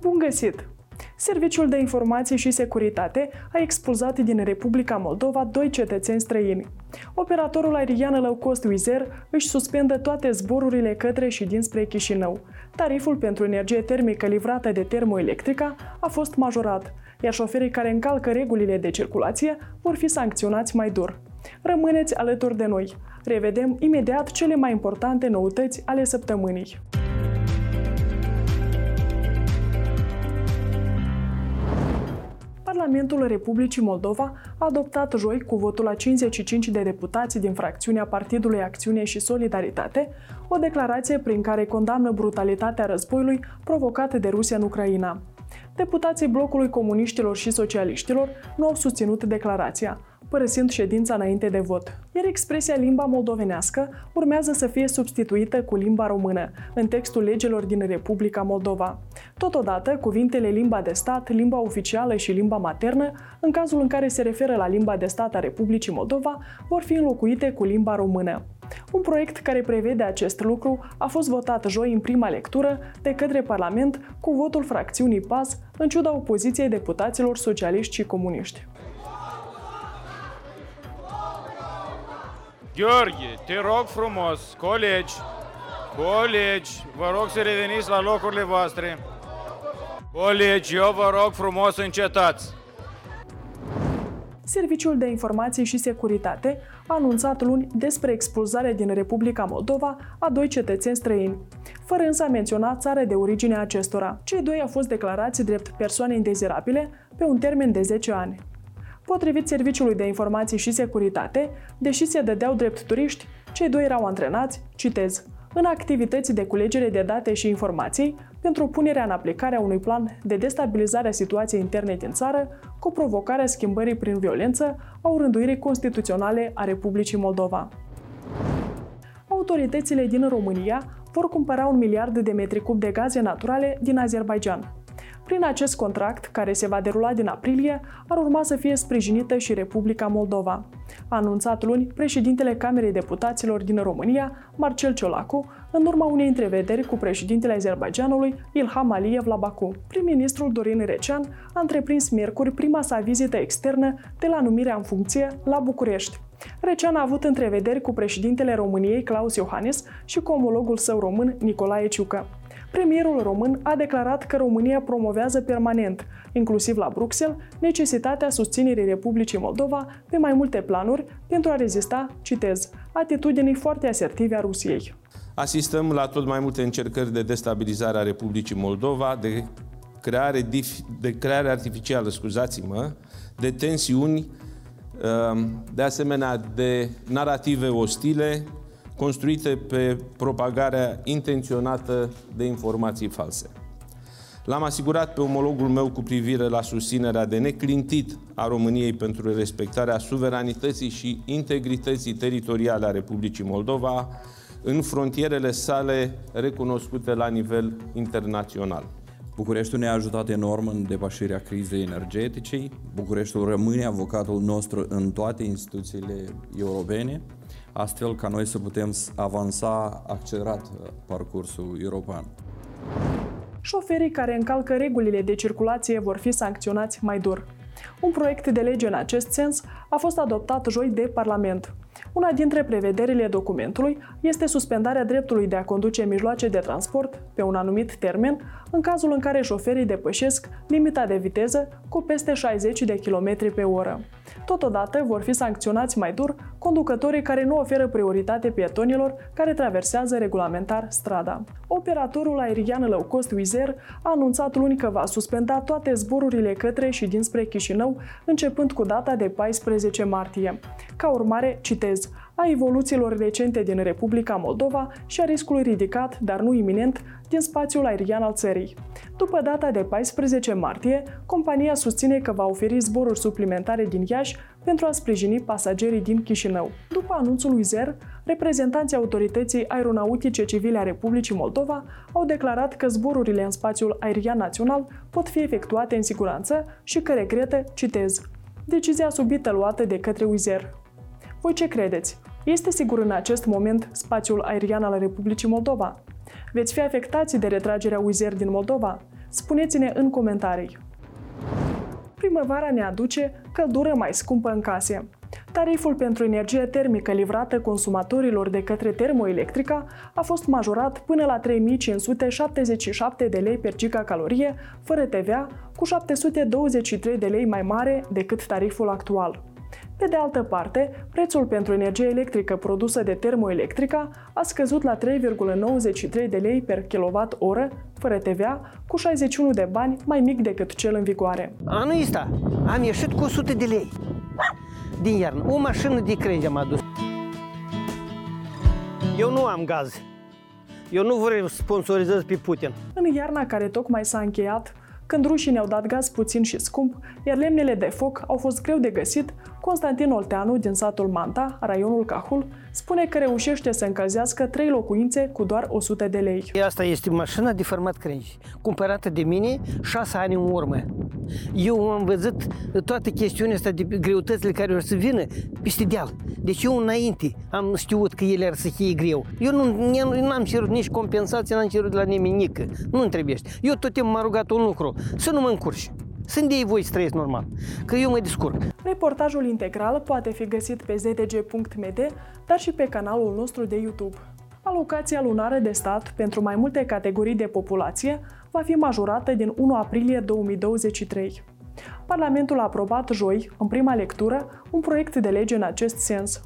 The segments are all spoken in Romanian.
Bun găsit! Serviciul de Informație și Securitate a expulzat din Republica Moldova doi cetățeni străini. Operatorul aerian low cost Wizz Air își suspendă toate zborurile către și dinspre Chișinău. Tariful pentru energie termică livrată de termoelectrica a fost majorat, iar șoferii care încalcă regulile de circulație vor fi sancționați mai dur. Rămâneți alături de noi! Revedem imediat cele mai importante noutăți ale săptămânii. Parlamentul Republicii Moldova a adoptat joi, cu votul a 55 de deputați din fracțiunea Partidului Acțiune și Solidaritate, o declarație prin care condamnă brutalitatea războiului provocat de Rusia în Ucraina. Deputații blocului comuniștilor și socialiștilor nu au susținut declarația, părăsind ședința înainte de vot. Iar expresia limba moldovenească urmează să fie substituită cu limba română în textul legilor din Republica Moldova. Totodată, cuvintele limba de stat, limba oficială și limba maternă, în cazul în care se referă la limba de stat a Republicii Moldova, vor fi înlocuite cu limba română. Un proiect care prevede acest lucru a fost votat joi în prima lectură de către Parlament cu votul fracțiunii PAS, în ciuda opoziției deputaților socialiști și comuniști. Gheorghe, te rog frumos, colegi, colegi, vă rog să reveniți la locurile voastre. Colegi, eu vă rog frumos, încetați. Serviciul de Informații și Securitate a anunțat luni despre expulzarea din Republica Moldova a doi cetățeni străini, fără însă a menționa țara de origine a acestora. Cei doi au fost declarați drept persoane indezirabile pe un termen de 10 ani. Potrivit Serviciului de Informații și Securitate, deși se dădeau drept turiști, cei doi erau antrenați, citez, în activități de culegere de date și informații pentru punerea în aplicare a unui plan de destabilizare a situației interne din țară cu provocarea schimbării prin violență a urânduirii constituționale a Republicii Moldova. Autoritățile din România vor cumpăra un miliard de metri cub de gaze naturale din Azerbaijan. Prin acest contract, care se va derula din aprilie, ar urma să fie sprijinită și Republica Moldova. A anunțat luni președintele Camerei Deputaților din România, Marcel Ciolacu, în urma unei întrevederi cu președintele Azerbaijanului, Ilham Aliyev la Baku. Prim-ministrul Dorin Recean a întreprins miercuri prima sa vizită externă de la numirea în funcție la București. Recean a avut întrevederi cu președintele României Claus Iohannis și cu omologul său român Nicolae Ciucă. Premierul român a declarat că România promovează permanent, inclusiv la Bruxelles, necesitatea susținerii Republicii Moldova pe mai multe planuri pentru a rezista, citez, atitudinii foarte asertive a Rusiei. Asistăm la tot mai multe încercări de destabilizare a Republicii Moldova, de creare, de creare artificială, scuzați-mă, de tensiuni, um, de asemenea de narrative ostile, construite pe propagarea intenționată de informații false. L-am asigurat pe omologul meu cu privire la susținerea de neclintit a României pentru respectarea suveranității și integrității teritoriale a Republicii Moldova în frontierele sale recunoscute la nivel internațional. Bucureștiul ne-a ajutat enorm în depășirea crizei energetice. Bucureștiul rămâne avocatul nostru în toate instituțiile europene astfel ca noi să putem avansa accelerat uh, parcursul european. Șoferii care încalcă regulile de circulație vor fi sancționați mai dur. Un proiect de lege în acest sens a fost adoptat joi de Parlament. Una dintre prevederile documentului este suspendarea dreptului de a conduce mijloace de transport pe un anumit termen în cazul în care șoferii depășesc limita de viteză cu peste 60 de km pe oră. Totodată vor fi sancționați mai dur conducătorii care nu oferă prioritate pietonilor care traversează regulamentar strada. Operatorul aerian low cost Wizz Air a anunțat luni că va suspenda toate zborurile către și dinspre Chișinău, începând cu data de 14 martie. Ca urmare, citez, a evoluțiilor recente din Republica Moldova și a riscului ridicat, dar nu iminent, din spațiul aerian al țării. După data de 14 martie, compania susține că va oferi zboruri suplimentare din Iași pentru a sprijini pasagerii din Chișinău. După anunțul lui Zer, reprezentanții autorității aeronautice civile a Republicii Moldova au declarat că zborurile în spațiul aerian național pot fi efectuate în siguranță și că regretă, citez, decizia subită luată de către Uizer. Voi ce credeți? Este sigur în acest moment spațiul aerian al Republicii Moldova? Veți fi afectați de retragerea Uizer din Moldova? Spuneți-ne în comentarii. Primăvara ne aduce căldură mai scumpă în case. Tariful pentru energie termică livrată consumatorilor de către Termoelectrica a fost majorat până la 3577 de lei per gigacalorie, fără TVA, cu 723 de lei mai mare decât tariful actual. Pe de altă parte, prețul pentru energie electrică produsă de termoelectrica a scăzut la 3,93 de lei per kWh, fără TVA, cu 61 de bani mai mic decât cel în vigoare. Anul ăsta am ieșit cu 100 de lei din iarnă. O mașină de crede am adus. Eu nu am gaz. Eu nu vreau să sponsorizez pe Putin. În iarna care tocmai s-a încheiat, când rușii ne-au dat gaz puțin și scump, iar lemnele de foc au fost greu de găsit, Constantin Olteanu din satul Manta, raionul Cahul, spune că reușește să încălzească trei locuințe cu doar 100 de lei. Asta este mașina de format crengi, cumpărată de mine șase ani în urmă. Eu am văzut toate chestiunea asta de greutățile care o să vină peste deal. Deci eu înainte am știut că ele ar să fie greu. Eu nu am cerut nici compensație, n-am cerut de la nimeni nică. Nu întrebește. Eu tot timpul m-am rugat un lucru, să nu mă încurci. Să de voi să trăiesc normal, că eu mă descurc. Reportajul integral poate fi găsit pe zdg.md, dar și pe canalul nostru de YouTube. Alocația lunară de stat pentru mai multe categorii de populație va fi majorată din 1 aprilie 2023. Parlamentul a aprobat joi, în prima lectură, un proiect de lege în acest sens.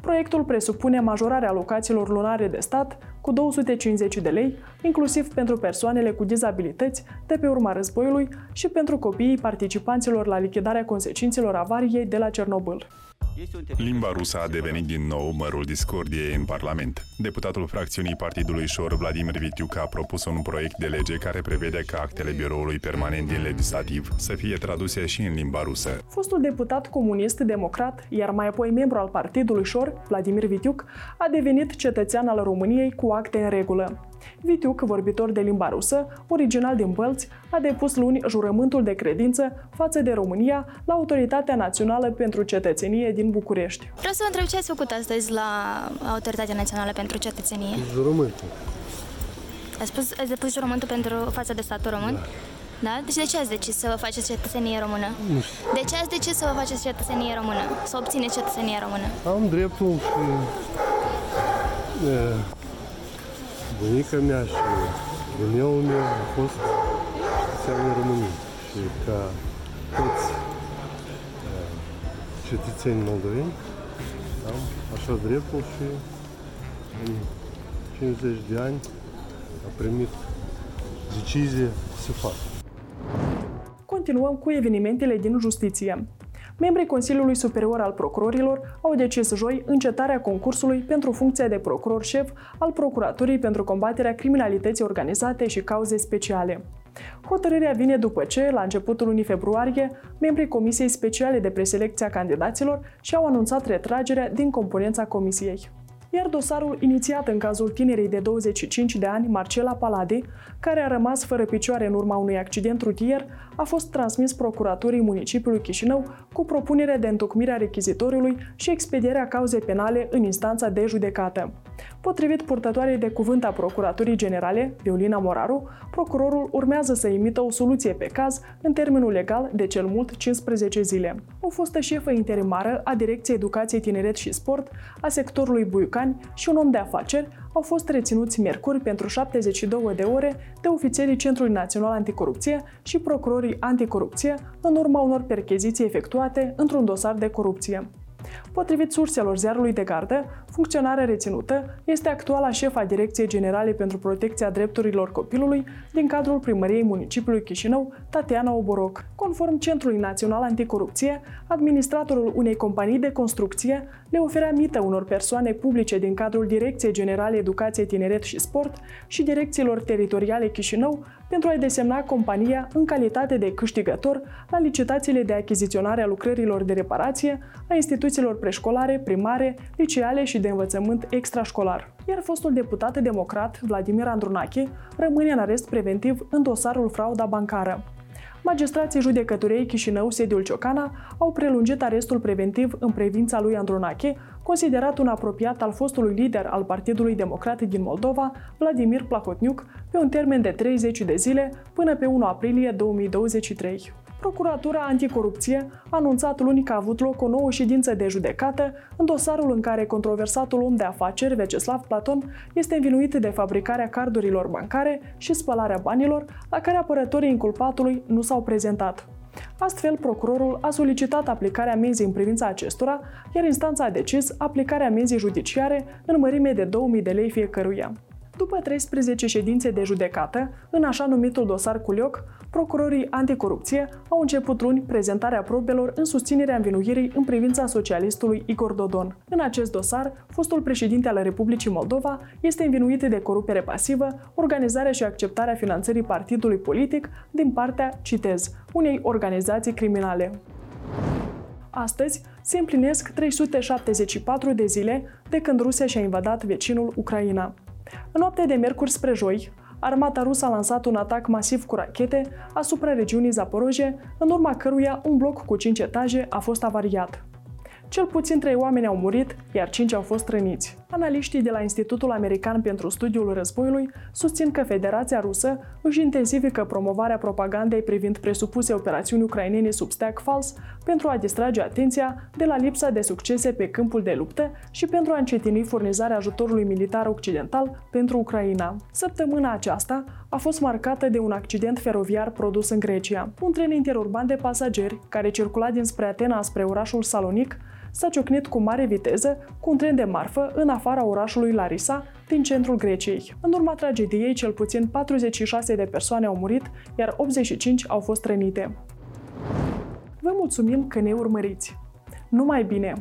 Proiectul presupune majorarea alocațiilor lunare de stat cu 250 de lei, inclusiv pentru persoanele cu dizabilități de pe urma războiului și pentru copiii participanților la lichidarea consecințelor avariei de la Cernobâl. Limba rusă a devenit din nou mărul discordiei în Parlament. Deputatul fracțiunii Partidului Șor, Vladimir Vitiuc, a propus un proiect de lege care prevede ca actele biroului permanent din legislativ să fie traduse și în limba rusă. Fostul deputat comunist-democrat, iar mai apoi membru al Partidului Șor, Vladimir Vitiuc, a devenit cetățean al României cu acte în regulă. Vitiuc, vorbitor de limba rusă, original din Bălți, a depus luni jurământul de credință față de România la Autoritatea Națională pentru Cetățenie din București. Vreau să vă întreb ce ați făcut astăzi la Autoritatea Națională pentru Cetățenie? Jurământul. Ați, spus, ați depus jurământul pentru fața de statul român? Da. Da? Deci de ce ați decis să vă faceți cetățenie română? Nu știu. De ce ați decis să vă faceți cetățenie română? Să obțineți cetățenie română? Am dreptul și bunica mea și bunelul meu a fost cetățeanul României și ca toți cetățeni moldoveni am așa dreptul și în 50 de ani a primit decizie să facă. Continuăm cu evenimentele din justiție. Membrii Consiliului Superior al Procurorilor au decis joi încetarea concursului pentru funcția de procuror șef al Procuraturii pentru combaterea criminalității organizate și cauze speciale. Hotărârea vine după ce, la începutul lunii februarie, membrii Comisiei Speciale de Preselecție a Candidaților și-au anunțat retragerea din componența comisiei iar dosarul inițiat în cazul tinerei de 25 de ani, Marcela Palade, care a rămas fără picioare în urma unui accident rutier, a fost transmis procuraturii municipiului Chișinău cu propunerea de întocmire a rechizitoriului și expedierea cauzei penale în instanța de judecată. Potrivit purtătoarei de cuvânt a Procuraturii Generale, Violina Moraru, procurorul urmează să emită o soluție pe caz în termenul legal de cel mult 15 zile. O fostă șefă interimară a Direcției Educației Tineret și Sport a sectorului Buiucani și un om de afaceri au fost reținuți miercuri pentru 72 de ore de ofițerii Centrului Național Anticorupție și procurorii anticorupție în urma unor percheziții efectuate într-un dosar de corupție. Potrivit surselor ziarului de gardă, funcționarea reținută este actuala șefa Direcției Generale pentru Protecția Drepturilor Copilului din cadrul primăriei municipiului Chișinău, Tatiana Oboroc. Conform Centrului Național Anticorupție, administratorul unei companii de construcție le oferea mită unor persoane publice din cadrul Direcției Generale Educație, Tineret și Sport și direcțiilor teritoriale Chișinău pentru a-i desemna compania în calitate de câștigător la licitațiile de achiziționare a lucrărilor de reparație a instituțiilor preșcolare, primare, liceale și de învățământ extrașcolar. Iar fostul deputat democrat Vladimir Andrunache rămâne în arest preventiv în dosarul frauda bancară. Magistrații judecăturei Chișinău, sediul Ciocana, au prelungit arestul preventiv în privința lui Andronache considerat un apropiat al fostului lider al Partidului Democrat din Moldova, Vladimir Plahotniuc, pe un termen de 30 de zile până pe 1 aprilie 2023. Procuratura Anticorupție a anunțat luni că a avut loc o nouă ședință de judecată în dosarul în care controversatul om de afaceri Veceslav Platon este învinuit de fabricarea cardurilor bancare și spălarea banilor, la care apărătorii inculpatului nu s-au prezentat. Astfel, procurorul a solicitat aplicarea menzii în privința acestora, iar instanța a decis aplicarea menzii judiciare în mărime de 2000 de lei fiecăruia. După 13 ședințe de judecată, în așa numitul dosar Culioc, procurorii anticorupție au început luni prezentarea probelor în susținerea învinuirii în privința socialistului Igor Dodon. În acest dosar, fostul președinte al Republicii Moldova este învinuit de corupere pasivă, organizarea și acceptarea finanțării partidului politic din partea, citez, unei organizații criminale. Astăzi se împlinesc 374 de zile de când Rusia și-a invadat vecinul Ucraina. În noaptea de miercuri spre joi, armata rusă a lansat un atac masiv cu rachete asupra regiunii Zaporoje, în urma căruia un bloc cu 5 etaje a fost avariat. Cel puțin trei oameni au murit, iar cinci au fost răniți. Analiștii de la Institutul American pentru Studiul Războiului susțin că Federația Rusă își intensifică promovarea propagandei privind presupuse operațiuni ucrainene sub stack fals pentru a distrage atenția de la lipsa de succese pe câmpul de luptă și pentru a încetini furnizarea ajutorului militar occidental pentru Ucraina. Săptămâna aceasta a fost marcată de un accident feroviar produs în Grecia. Un tren interurban de pasageri, care circula dinspre Atena spre orașul Salonic, s-a ciocnit cu mare viteză cu un tren de marfă în afara orașului Larisa, din centrul Greciei. În urma tragediei, cel puțin 46 de persoane au murit, iar 85 au fost rănite. Vă mulțumim că ne urmăriți! Numai bine!